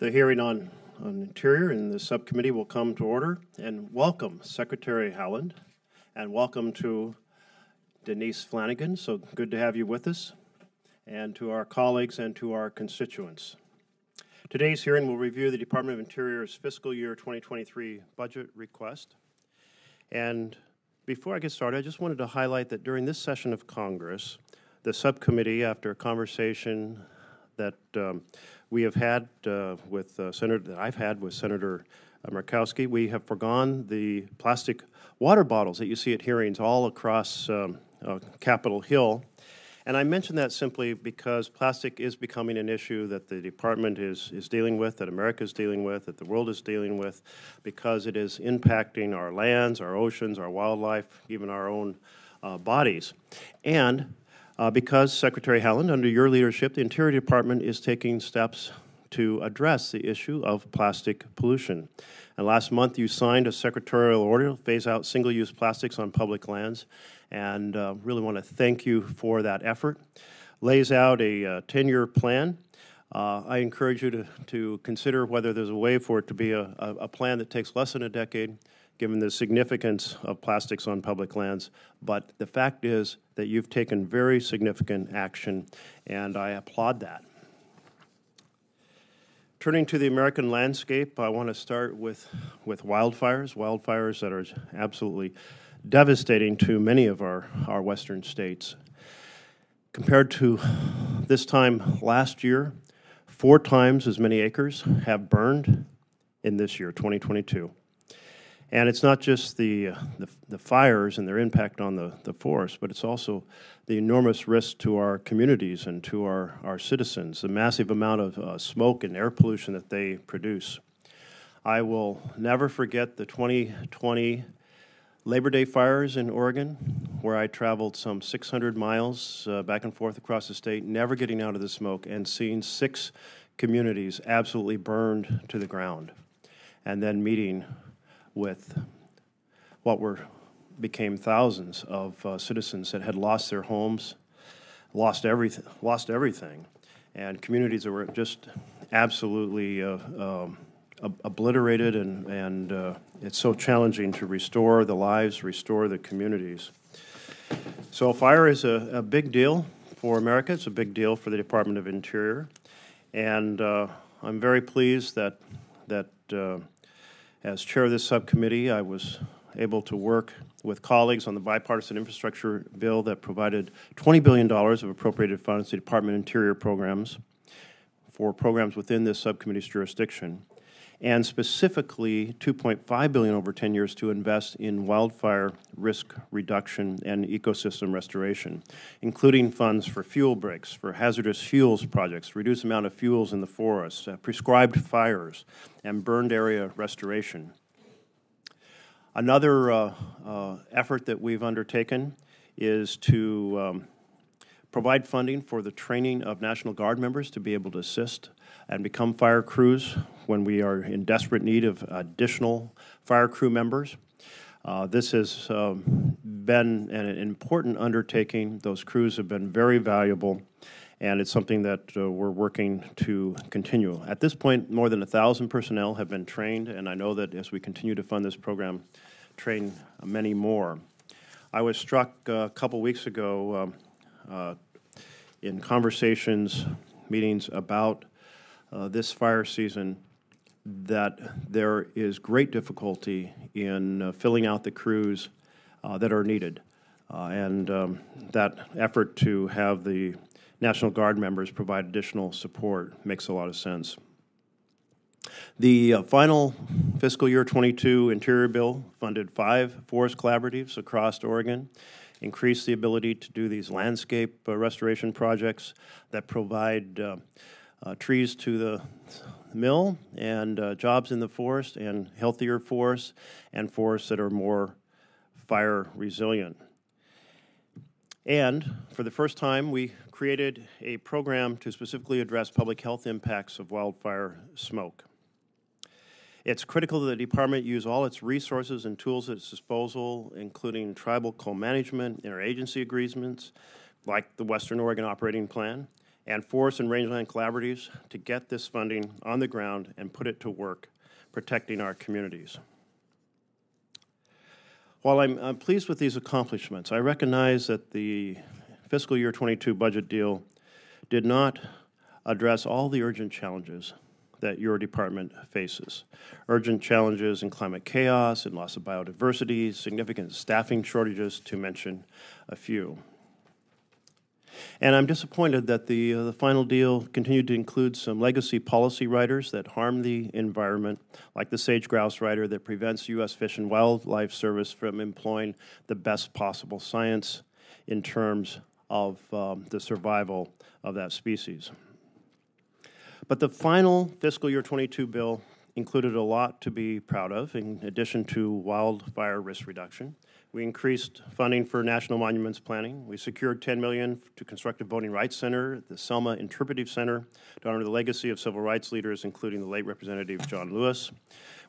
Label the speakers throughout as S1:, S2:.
S1: The hearing on, on Interior and the subcommittee will come to order. And welcome, Secretary Haaland, and welcome to Denise Flanagan. So good to have you with us, and to our colleagues and to our constituents. Today's hearing will review the Department of Interior's fiscal year 2023 budget request. And before I get started, I just wanted to highlight that during this session of Congress, the subcommittee, after a conversation that um, we have had uh, with uh, Senator, that I've had with Senator Murkowski, we have forgone the plastic water bottles that you see at hearings all across um, uh, Capitol Hill. And I mention that simply because plastic is becoming an issue that the department is, is dealing with, that America is dealing with, that the world is dealing with, because it is impacting our lands, our oceans, our wildlife, even our own uh, bodies. And uh, because, Secretary Haaland, under your leadership, the Interior Department is taking steps to address the issue of plastic pollution. And last month, you signed a secretarial order to phase out single use plastics on public lands and uh, really want to thank you for that effort. Lays out a 10 uh, year plan. Uh, I encourage you to, to consider whether there's a way for it to be a, a, a plan that takes less than a decade, given the significance of plastics on public lands. But the fact is that you've taken very significant action, and I applaud that. Turning to the American landscape, I want to start with, with wildfires, wildfires that are absolutely devastating to many of our, our western states. Compared to this time last year, four times as many acres have burned in this year, 2022. And it's not just the, uh, the, the, fires and their impact on the, the forest, but it's also the enormous risk to our communities and to our, our citizens, the massive amount of uh, smoke and air pollution that they produce. I will never forget the 2020 Labor Day fires in Oregon, where I traveled some 600 miles uh, back and forth across the state, never getting out of the smoke, and seeing six communities absolutely burned to the ground, and then meeting with what were became thousands of uh, citizens that had lost their homes, lost everything, lost everything, and communities that were just absolutely uh, um, obliterated, and, and uh, it's so challenging to restore the lives, restore the communities. So, fire is a, a big deal for America. It's a big deal for the Department of Interior, and uh, I'm very pleased that that uh, as chair of this subcommittee, I was able to work with colleagues on the bipartisan infrastructure bill that provided $20 billion of appropriated funds to Department of Interior programs for programs within this subcommittee's jurisdiction and specifically 2.5 billion over 10 years to invest in wildfire risk reduction and ecosystem restoration, including funds for fuel breaks, for hazardous fuels projects, reduce amount of fuels in the forest, uh, prescribed fires, and burned area restoration. Another uh, uh, effort that we've undertaken is to um, provide funding for the training of National Guard members to be able to assist and become fire crews when we are in desperate need of additional fire crew members. Uh, this has um, been an important undertaking. Those crews have been very valuable, and it's something that uh, we're working to continue. At this point, more than a thousand personnel have been trained, and I know that as we continue to fund this program, train many more. I was struck uh, a couple weeks ago um, uh, in conversations, meetings about uh, this fire season that there is great difficulty in uh, filling out the crews uh, that are needed. Uh, and um, that effort to have the National Guard members provide additional support makes a lot of sense. The uh, final fiscal year 22 Interior Bill funded five forest collaboratives across Oregon, increased the ability to do these landscape uh, restoration projects that provide uh, trees to the mill and uh, jobs in the forest and healthier forests and forests that are more fire resilient. And for the first time, we created a program to specifically address public health impacts of wildfire smoke. It's critical that the department use all its resources and tools at its disposal, including tribal co management, interagency agreements, like the Western Oregon Operating Plan, and forest and rangeland collaboratives to get this funding on the ground and put it to work protecting our communities. While I'm, I'm pleased with these accomplishments, I recognize that the fiscal year 22 budget deal did not address all the urgent challenges that your department faces. Urgent challenges in climate chaos and loss of biodiversity, significant staffing shortages, to mention a few. And I'm disappointed that the, uh, the final deal continued to include some legacy policy riders that harm the environment, like the sage grouse rider that prevents U.S. Fish and Wildlife Service from employing the best possible science in terms of um, the survival of that species. But the final fiscal year 22 bill included a lot to be proud of in addition to wildfire risk reduction. We increased funding for national monuments planning. We secured 10 million to construct a voting rights center, the Selma Interpretive Center, to honor the legacy of civil rights leaders, including the late Representative John Lewis.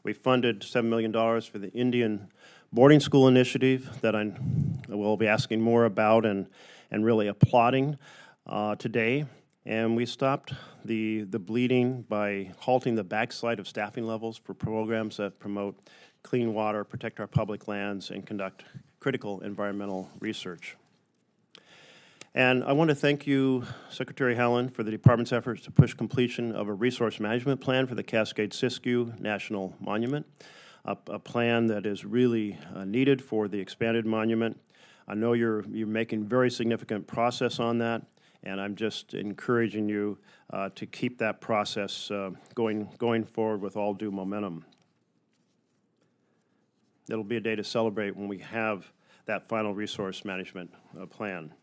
S1: We funded $7 million for the Indian boarding school initiative that I will be asking more about and, and really applauding uh, today. And we stopped the, the bleeding by halting the backslide of staffing levels for programs that promote clean water, protect our public lands, and conduct critical environmental research. And I want to thank you, Secretary Haaland, for the department's efforts to push completion of a resource management plan for the Cascade Siskiyou National Monument, a, a plan that is really uh, needed for the expanded monument. I know you're, you're making very significant process on that, and I'm just encouraging you uh, to keep that process uh, going, going forward with all due momentum. It'll be a day to celebrate when we have that final resource management uh, plan.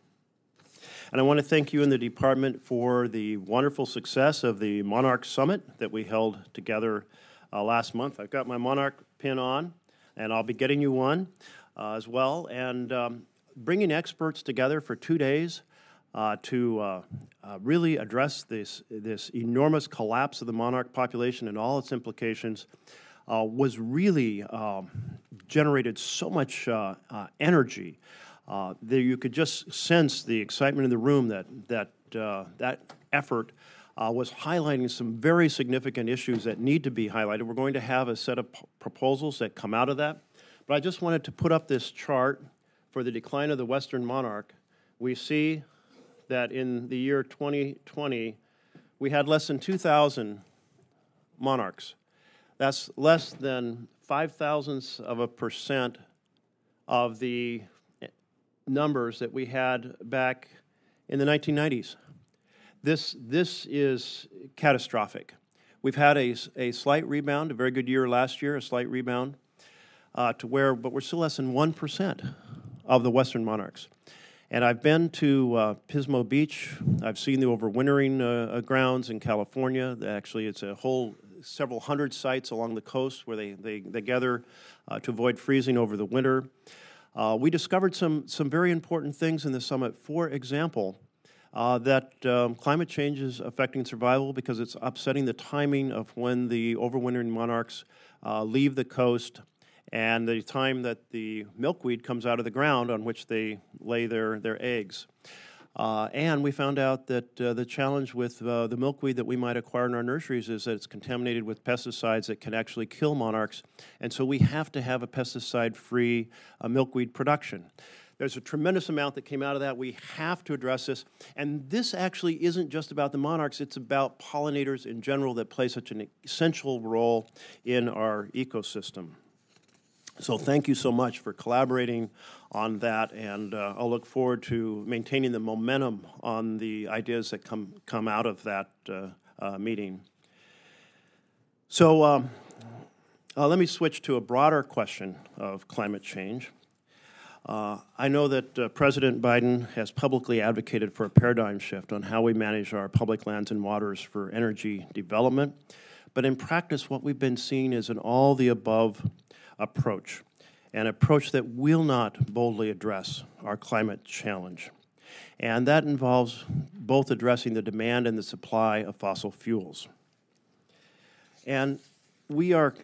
S1: And I want to thank you and the department for the wonderful success of the Monarch Summit that we held together uh, last month. I've got my Monarch pin on, and I'll be getting you one uh, as well. And um, bringing experts together for two days uh, to uh, uh, really address this, this enormous collapse of the monarch population and all its implications uh, was really um, generated so much uh, uh, energy that you could just sense the excitement in the room that that that effort uh, was highlighting some very significant issues that need to be highlighted. We're going to have a set of p- proposals that come out of that, but I just wanted to put up this chart for the decline of the Western monarch. We see that in the year 2020, we had less than 2,000 monarchs. That's less than five thousandths of a percent of the numbers that we had back in the 1990s. This, this is catastrophic. We've had a, a slight rebound, a very good year last year, a slight rebound uh, to where, but we're still less than 1% of the Western monarchs. And I've been to uh, Pismo Beach. I've seen the overwintering uh, grounds in California. Actually, it's a whole several hundred sites along the coast where they, they, they gather uh, to avoid freezing over the winter. Uh, we discovered some, some very important things in the summit. For example, uh, that um, climate change is affecting survival because it's upsetting the timing of when the overwintering monarchs uh, leave the coast and the time that the milkweed comes out of the ground on which they lay their, their eggs. Uh, and we found out that uh, the challenge with uh, the milkweed that we might acquire in our nurseries is that it's contaminated with pesticides that can actually kill monarchs. And so we have to have a pesticide free uh, milkweed production. There's a tremendous amount that came out of that. We have to address this. And this actually isn't just about the monarchs, it's about pollinators in general that play such an essential role in our ecosystem. So thank you so much for collaborating on that, and uh, I'll look forward to maintaining the momentum on the ideas that come come out of that uh, uh, meeting. So um, uh, let me switch to a broader question of climate change. Uh, I know that uh, President Biden has publicly advocated for a paradigm shift on how we manage our public lands and waters for energy development. But in practice, what we've been seeing is an all the above approach, an approach that will not boldly address our climate challenge. And that involves both addressing the demand and the supply of fossil fuels. And we are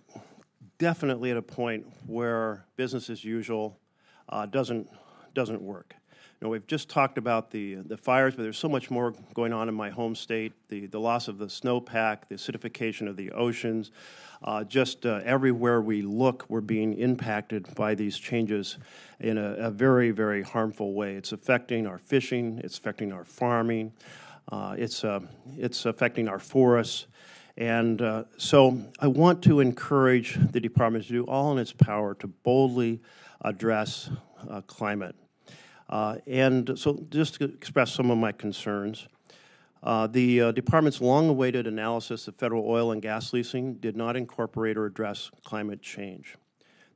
S1: definitely at a point where business as usual uh, doesn't, doesn't work. Know, we've just talked about the, the fires, but there's so much more going on in my home state the, the loss of the snowpack, the acidification of the oceans. Uh, just uh, everywhere we look, we're being impacted by these changes in a, a, very, very harmful way. It's affecting our fishing, it's affecting our farming, uh, it's, uh, it's affecting our forests. And uh, so I want to encourage the department to do all in its power to boldly address uh, climate. Uh, and so, just to express some of my concerns, uh, the uh, department's long awaited analysis of federal oil and gas leasing did not incorporate or address climate change.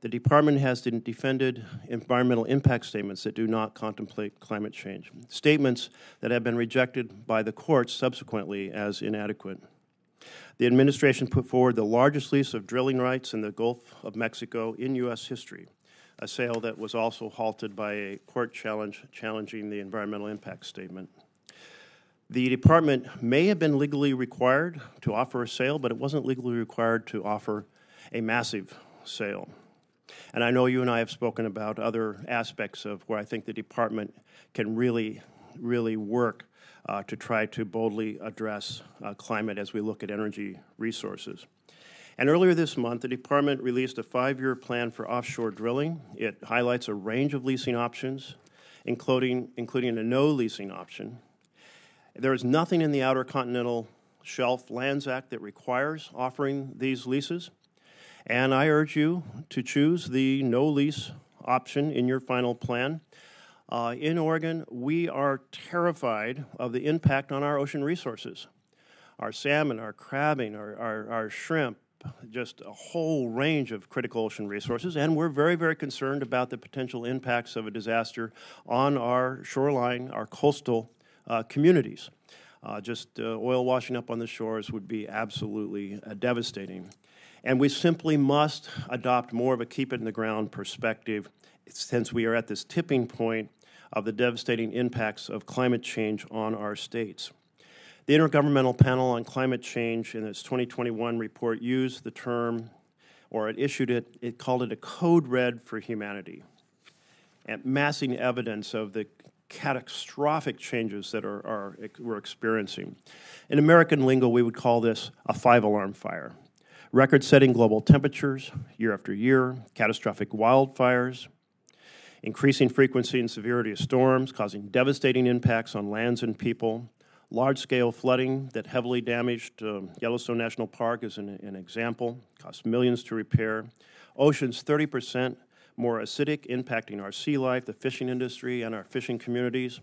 S1: The department has defended environmental impact statements that do not contemplate climate change, statements that have been rejected by the courts subsequently as inadequate. The administration put forward the largest lease of drilling rights in the Gulf of Mexico in U.S. history a sale that was also halted by a court challenge challenging the environmental impact statement. The department may have been legally required to offer a sale, but it wasn't legally required to offer a massive sale. And I know you and I have spoken about other aspects of where I think the department can really, really work uh, to try to boldly address uh, climate as we look at energy resources. And earlier this month, the department released a five year plan for offshore drilling. It highlights a range of leasing options, including, including a no leasing option. There is nothing in the Outer Continental Shelf Lands Act that requires offering these leases. And I urge you to choose the no lease option in your final plan. Uh, in Oregon, we are terrified of the impact on our ocean resources. Our salmon, our crabbing, our, our, our shrimp, just a whole range of critical ocean resources, and we're very, very concerned about the potential impacts of a disaster on our shoreline, our coastal uh, communities. Uh, just uh, oil washing up on the shores would be absolutely uh, devastating. And we simply must adopt more of a keep it in the ground perspective since we are at this tipping point of the devastating impacts of climate change on our states. The Intergovernmental Panel on Climate Change in its 2021 report used the term, or it issued it, it called it a code red for humanity, and massing evidence of the catastrophic changes that are, are, we're experiencing. In American lingo, we would call this a five alarm fire. Record setting global temperatures year after year, catastrophic wildfires, increasing frequency and severity of storms causing devastating impacts on lands and people, Large scale flooding that heavily damaged uh, Yellowstone National Park is an, an example, cost millions to repair. Oceans 30% more acidic, impacting our sea life, the fishing industry, and our fishing communities.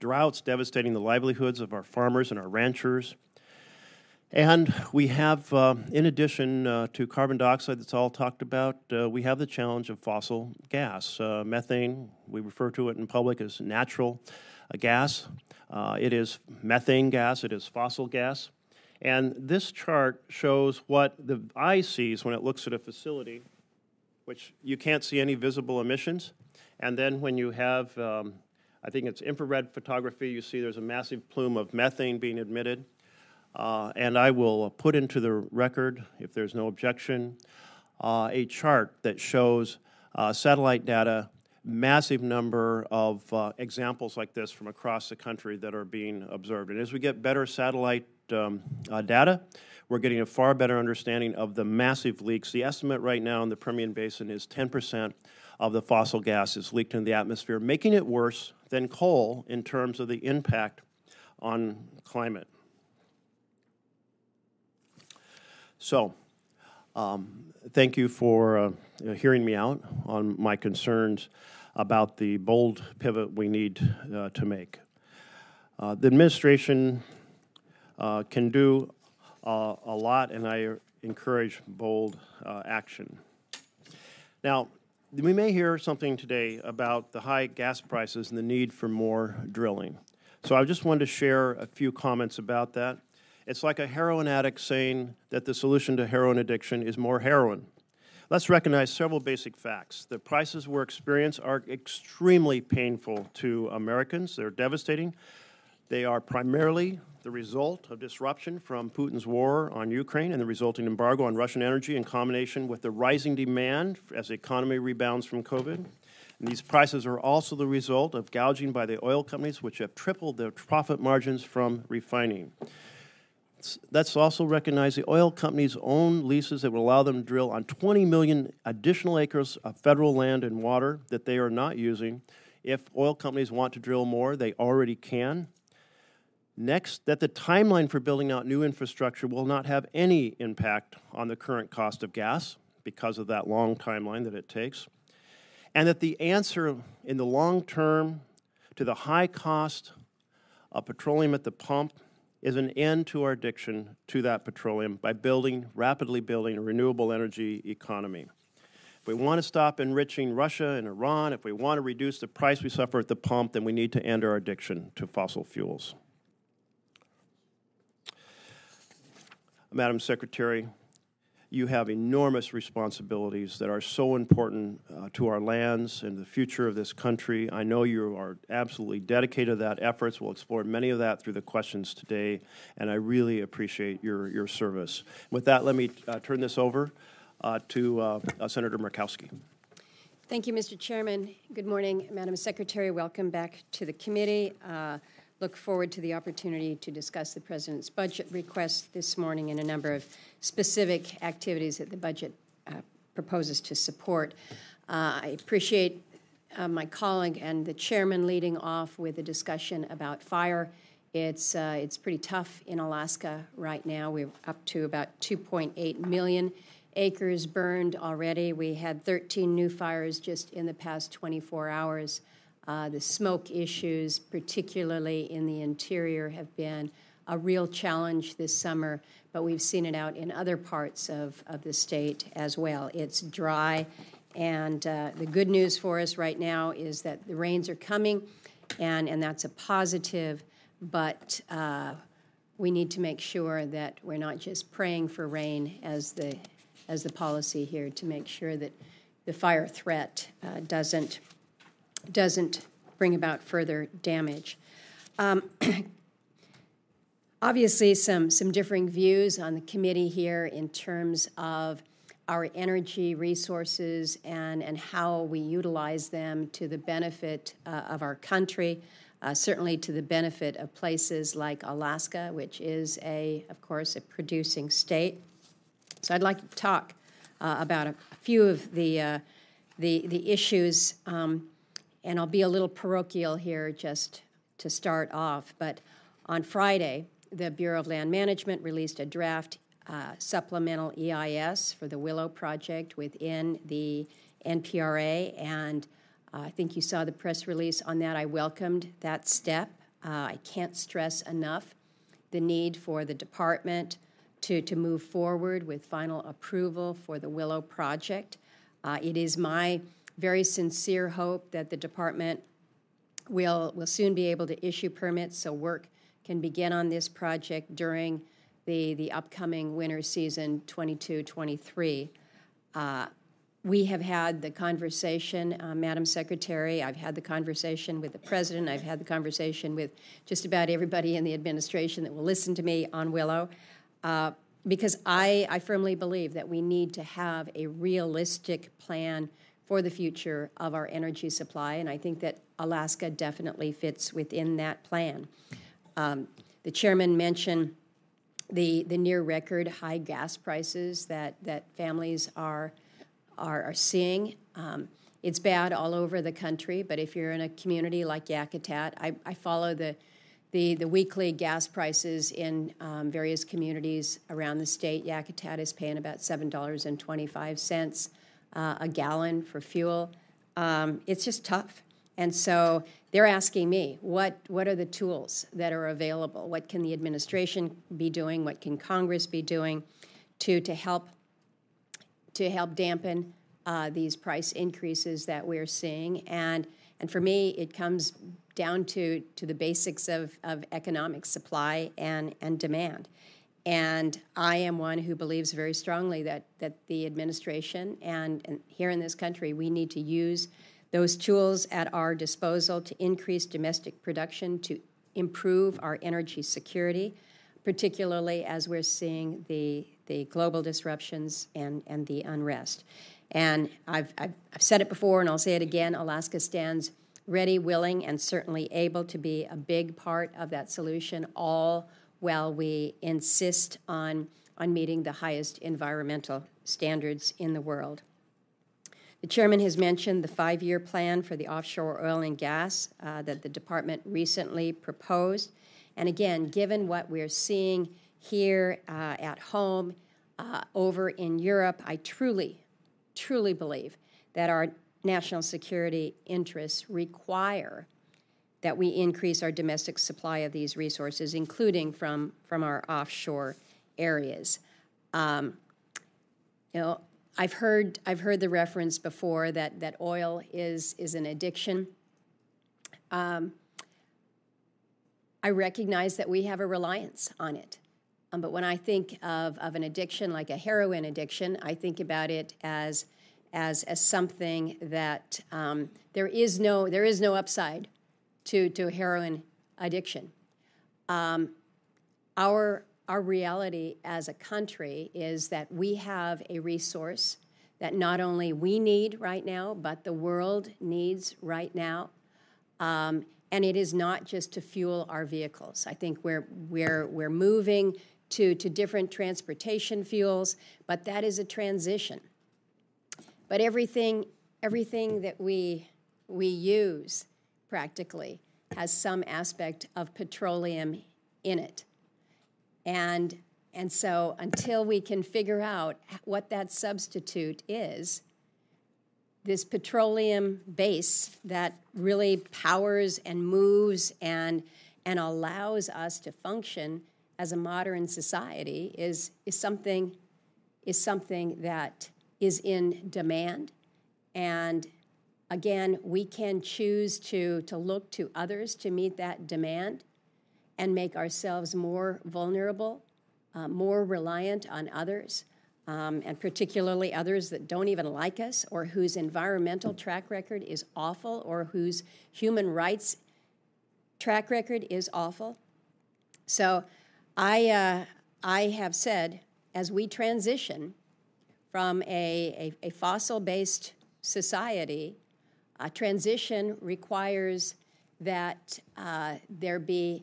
S1: Droughts devastating the livelihoods of our farmers and our ranchers. And we have, uh, in addition uh, to carbon dioxide that's all talked about, uh, we have the challenge of fossil gas. Uh, methane, we refer to it in public as natural gas. Uh, it is methane gas, it is fossil gas. And this chart shows what the eye sees when it looks at a facility, which you can't see any visible emissions. And then when you have, um, I think it's infrared photography, you see there's a massive plume of methane being emitted. Uh, and I will put into the record, if there's no objection, uh, a chart that shows uh, satellite data massive number of uh, examples like this from across the country that are being observed. And as we get better satellite um, uh, data, we're getting a far better understanding of the massive leaks. The estimate right now in the Permian Basin is 10% of the fossil gas is leaked into the atmosphere, making it worse than coal in terms of the impact on climate. So, um, thank you for uh, hearing me out on my concerns about the bold pivot we need uh, to make. Uh, the administration uh, can do uh, a lot, and I encourage bold uh, action. Now, we may hear something today about the high gas prices and the need for more drilling. So I just wanted to share a few comments about that. It's like a heroin addict saying that the solution to heroin addiction is more heroin. Let's recognize several basic facts. The prices we're experiencing are extremely painful to Americans. They're devastating. They are primarily the result of disruption from Putin's war on Ukraine and the resulting embargo on Russian energy in combination with the rising demand as the economy rebounds from COVID. And these prices are also the result of gouging by the oil companies, which have tripled their profit margins from refining. Let's also recognize the oil companies own leases that will allow them to drill on 20 million additional acres of federal land and water that they are not using. If oil companies want to drill more, they already can. Next, that the timeline for building out new infrastructure will not have any impact on the current cost of gas because of that long timeline that it takes and that the answer in the long term to the high cost of petroleum at the pump is an end to our addiction to that petroleum by building, rapidly building a renewable energy economy. If we want to stop enriching Russia and Iran, if we want to reduce the price we suffer at the pump, then we need to end our addiction to fossil fuels. Madam Secretary, you have enormous responsibilities that are so important uh, to our lands and the future of this country. I know you are absolutely dedicated to that efforts. We'll explore many of that through the questions today, and I really appreciate your, your service. With that, let me uh, turn this over uh, to uh, uh, Senator Murkowski.
S2: Thank you, Mr. Chairman. Good morning, Madam Secretary. Welcome back to the committee. Look forward to the opportunity to discuss the President's budget request this morning and a number of specific activities that the budget uh, proposes to support. Uh, I appreciate uh, my colleague and the chairman leading off with a discussion about fire. It's, uh, it's pretty tough in Alaska right now. We're up to about 2.8 million acres burned already. We had 13 new fires just in the past 24 hours. Uh, the smoke issues, particularly in the interior, have been a real challenge this summer, but we've seen it out in other parts of, of the state as well. It's dry, and uh, the good news for us right now is that the rains are coming, and, and that's a positive, but uh, we need to make sure that we're not just praying for rain as the, as the policy here to make sure that the fire threat uh, doesn't doesn't bring about further damage. Um, obviously, some, some differing views on the committee here in terms of our energy resources and, and how we utilize them to the benefit uh, of our country, uh, certainly to the benefit of places like Alaska, which is, a, of course, a producing state. So I'd like to talk uh, about a, a, few of the, uh, the, the issues um, and I'll be a little parochial here just to start off, but on Friday, the Bureau of Land Management released a draft uh, supplemental EIS for the Willow project within the NPRA, and uh, I think you saw the press release on that. I welcomed that step. Uh, I can't stress enough the need for the department to, to move forward with final approval for the Willow project. Uh, it is my very sincere hope that the department will, will soon be able to issue permits so work can begin on this project during the, the upcoming winter season 22 23. Uh, we have had the conversation, uh, Madam Secretary. I've had the conversation with the President. I've had the conversation with just about everybody in the administration that will listen to me on Willow. Uh, because I, I firmly believe that we need to have a realistic plan for the future of our energy supply, and I think that Alaska definitely fits within that plan. Um, the chairman mentioned the, the near record high gas prices that, that families are, are, are seeing. Um, it's bad all over the country, but if you're in a community like Yakutat, I, I follow the, the, the weekly gas prices in um, various communities around the state. Yakutat is paying about $7.25 uh, a gallon for fuel. Um, it's just tough. And so they're asking me, what, what are the tools that are available? What can the administration be doing? What can Congress be doing to, to, help, to help dampen uh, these price increases that we're seeing? And, and for me, it comes down to, to the basics of, of economic supply and, and demand. And I am one who believes very strongly that, that the administration and, and here in this country, we need to use those tools at our disposal to increase domestic production, to improve our energy security, particularly as we're seeing the, the global disruptions and, and the unrest. And I've, I've, I've said it before and I'll say it again Alaska stands ready, willing, and certainly able to be a big part of that solution, all while we insist on, on meeting the highest environmental standards in the world. The chairman has mentioned the five year plan for the offshore oil and gas uh, that the department recently proposed. And again, given what we're seeing here uh, at home, uh, over in Europe, I truly, truly believe that our national security interests require that we increase our domestic supply of these resources, including from, from our offshore areas. Um, you know, I've heard I've heard the reference before that that oil is is an addiction. Um, I recognize that we have a reliance on it. Um, but when I think of, of an addiction like a heroin addiction, I think about it as as as something that um, there is no there is no upside to to heroin addiction. Um, our our reality as a country is that we have a resource that not only we need right now, but the world needs right now. Um, and it is not just to fuel our vehicles. I think we're we're we're moving to to different transportation fuels, but that is a transition. But everything, everything that we, we use practically has some aspect of petroleum in it. And, and so until we can figure out what that substitute is, this petroleum base that really powers and moves and, and allows us to function as a modern society is, is, something, is something that is in demand. And again, we can choose to, to look to others to meet that demand and make ourselves more vulnerable, uh, more reliant on others, um, and particularly others that don't even like us or whose environmental track record is awful or whose human rights track record is awful. So I, uh, I have said as we transition from a, a, a fossil based society, a transition requires that uh, there be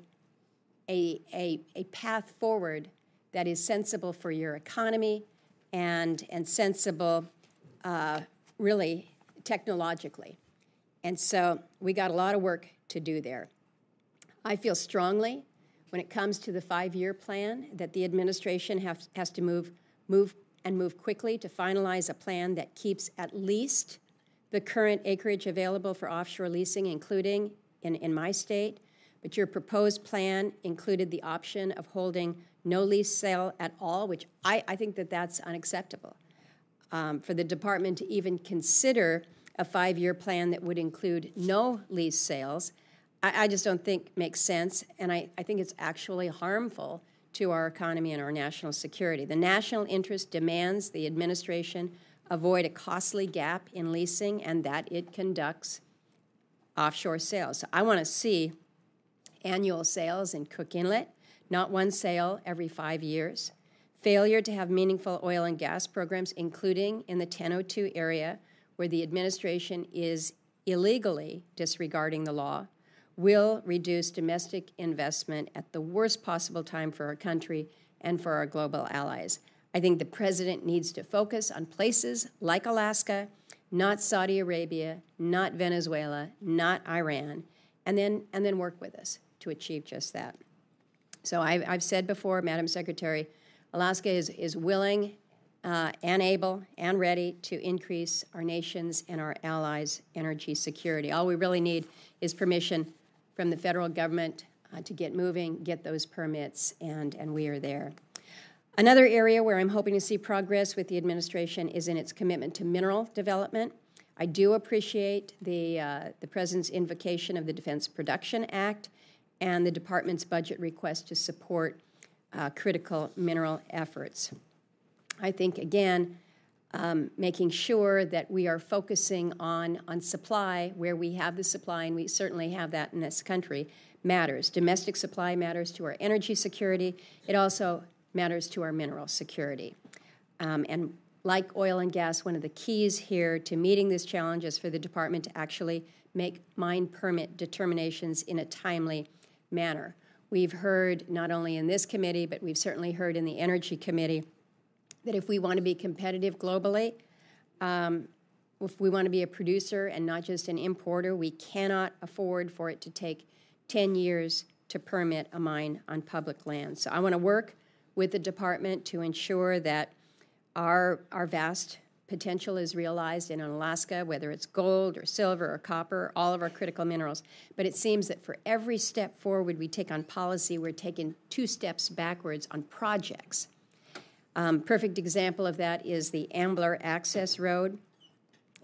S2: a, a, a path forward that is sensible for your economy and, and sensible, uh, really, technologically. And so we got a lot of work to do there. I feel strongly when it comes to the five year plan that the administration have, has to move, move and move quickly to finalize a plan that keeps at least the current acreage available for offshore leasing, including in, in my state. But your proposed plan included the option of holding no lease sale at all, which I, I think that that's unacceptable. Um, for the department to even consider a five-year plan that would include no lease sales, I, I just don't think makes sense, and I, I think it's actually harmful to our economy and our national security. The national interest demands the administration avoid a costly gap in leasing and that it conducts offshore sales. So I want to see annual sales in Cook Inlet, not one sale every five years. Failure to have meaningful oil and gas programs, including in the 1002 area, where the administration is illegally disregarding the law will reduce domestic investment at the worst possible time for our country and for our global allies. I think the president needs to focus on places like Alaska, not Saudi Arabia, not Venezuela, not Iran, and then, and then work with us to achieve just that. So I've, I've said before, Madam Secretary, Alaska is, is willing uh, and able and ready to increase our nation's and our allies' energy security. All we really need is permission from the federal government uh, to get moving, get those permits, and, and we are there. Another area where I'm hoping to see progress with the administration is in its commitment to mineral development. I do appreciate the, uh, the President's invocation of the Defense Production Act and the Department's budget request to support uh, critical mineral efforts. I think, again, um, making sure that we are focusing on, on supply where we have the supply, and we certainly have that in this country, matters. Domestic supply matters to our energy security. It also matters to our mineral security. Um, and like oil and gas, one of the keys here to meeting this challenge is for the department to actually make mine permit determinations in a timely manner. We've heard not only in this committee, but we've certainly heard in the Energy Committee that if we want to be competitive globally, um, if we want to be a producer and not just an importer, we cannot afford for it to take 10 years to permit a mine on public land. So I want to work with the department to ensure that our, our vast potential is realized in Alaska, whether it's gold or silver or copper, all of our critical minerals. But it seems that for every step forward we take on policy, we're taking two steps backwards on projects. Um, perfect example of that is the Ambler Access Road.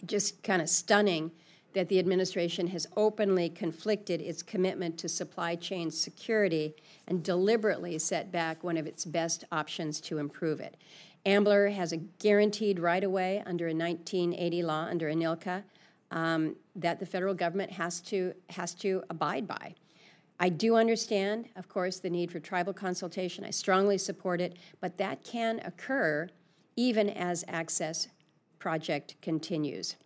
S2: Just kind of stunning that the administration has openly conflicted its commitment to supply chain security and deliberately set back one of its best options to improve it. Ambler has a guaranteed right of way under a 1980 law, under ANILCA, um, that the federal government has to, has to abide by. I do understand, of course, the need for tribal consultation. I strongly support it, but that can occur even as access project continues.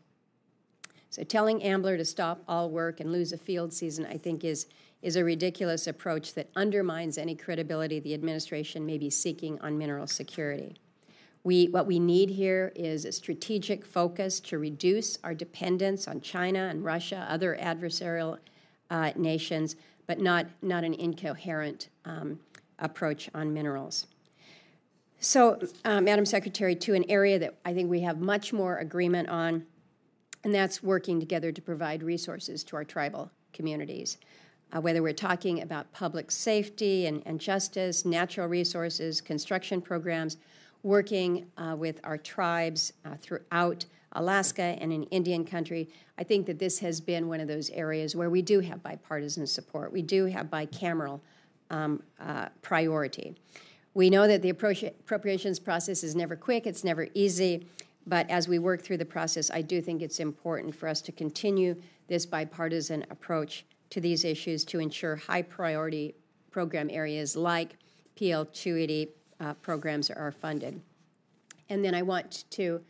S2: So telling Ambler to stop all work and lose a field season, I think, is, is a ridiculous approach that undermines any credibility the administration may be seeking on mineral security. We, what we need here is a strategic focus to reduce our dependence on China and Russia, other adversarial uh, nations, but not, not an incoherent um, approach on minerals. So, uh, Madam Secretary, to an area that I think we have much more agreement on, and that's working together to provide resources to our tribal communities. Uh, whether we're talking about public safety and, and justice, natural resources, construction programs, working uh, with our tribes uh, throughout Alaska and in Indian country, I think that this has been one of those areas where we do have bipartisan support. We do have bicameral um, uh, priority. We know that the appropriations process is never quick, it's never easy, but as we work through the process, I do think it's important for us to continue this bipartisan approach to these issues to ensure high priority program areas like PL 280 uh, programs are funded. And then I want to,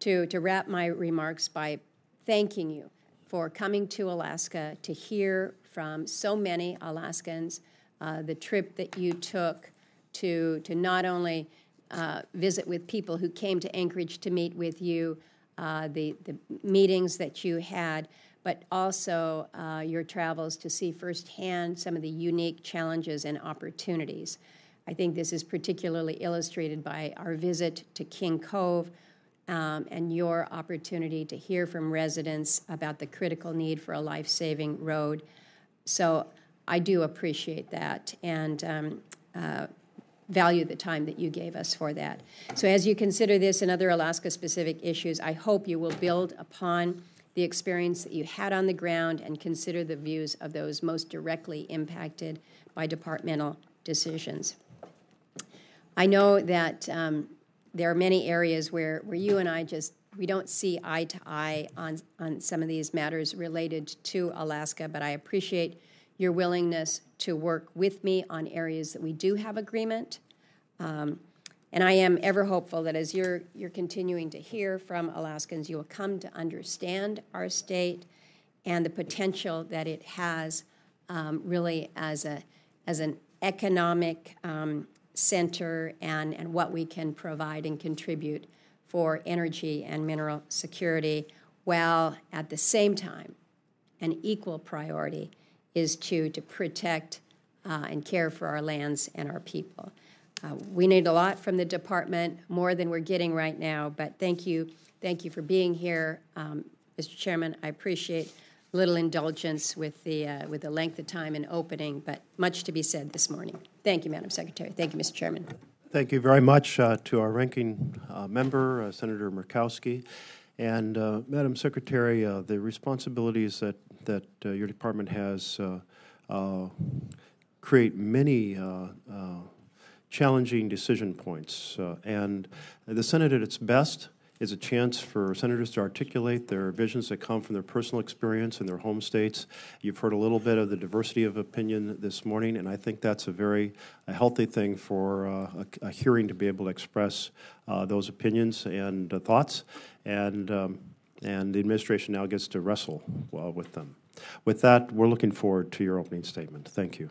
S2: to, to wrap my remarks by thanking you for coming to Alaska to hear from so many Alaskans uh, the trip that you took to, to not only uh, visit with people who came to Anchorage to meet with you, uh, the, the meetings that you had, but also uh, your travels to see firsthand some of the unique challenges and opportunities I think this is particularly illustrated by our visit to King Cove um, and your opportunity to hear from residents about the critical need for a life saving road. So I do appreciate that and um, uh, value the time that you gave us for that. So, as you consider this and other Alaska specific issues, I hope you will build upon the experience that you had on the ground and consider the views of those most directly impacted by departmental decisions. I know that um, there are many areas where, where you and I just we don't see eye to eye on on some of these matters related to Alaska, but I appreciate your willingness to work with me on areas that we do have agreement. Um, and I am ever hopeful that as you're you're continuing to hear from Alaskans, you will come to understand our state and the potential that it has, um, really as a as an economic um, center and, and what we can provide and contribute for energy and mineral security, while at the same time, an equal priority is to, to protect uh, and care for our lands and our people. Uh, we need a lot from the department, more than we're getting right now, but thank you. Thank you for being here, um, Mr. Chairman. I appreciate little indulgence with the, uh, with the length of time in opening, but much to be said this morning. Thank you, Madam Secretary. Thank you, Mr. Chairman.
S1: Thank you very much uh, to our ranking uh, member, uh, Senator Murkowski. And Madam Secretary, the responsibilities that, that your department has create many challenging decision points. and the Senate at its best is a chance for senators to articulate their visions that come from their personal experience in their home states. You've heard a little bit of the diversity of opinion this morning, and I think that's a very a healthy thing for uh, a, a, hearing to be able to express uh, those opinions and uh, thoughts. And um, and the administration now gets to wrestle well with them. With that, we're looking forward to your opening statement. Thank you.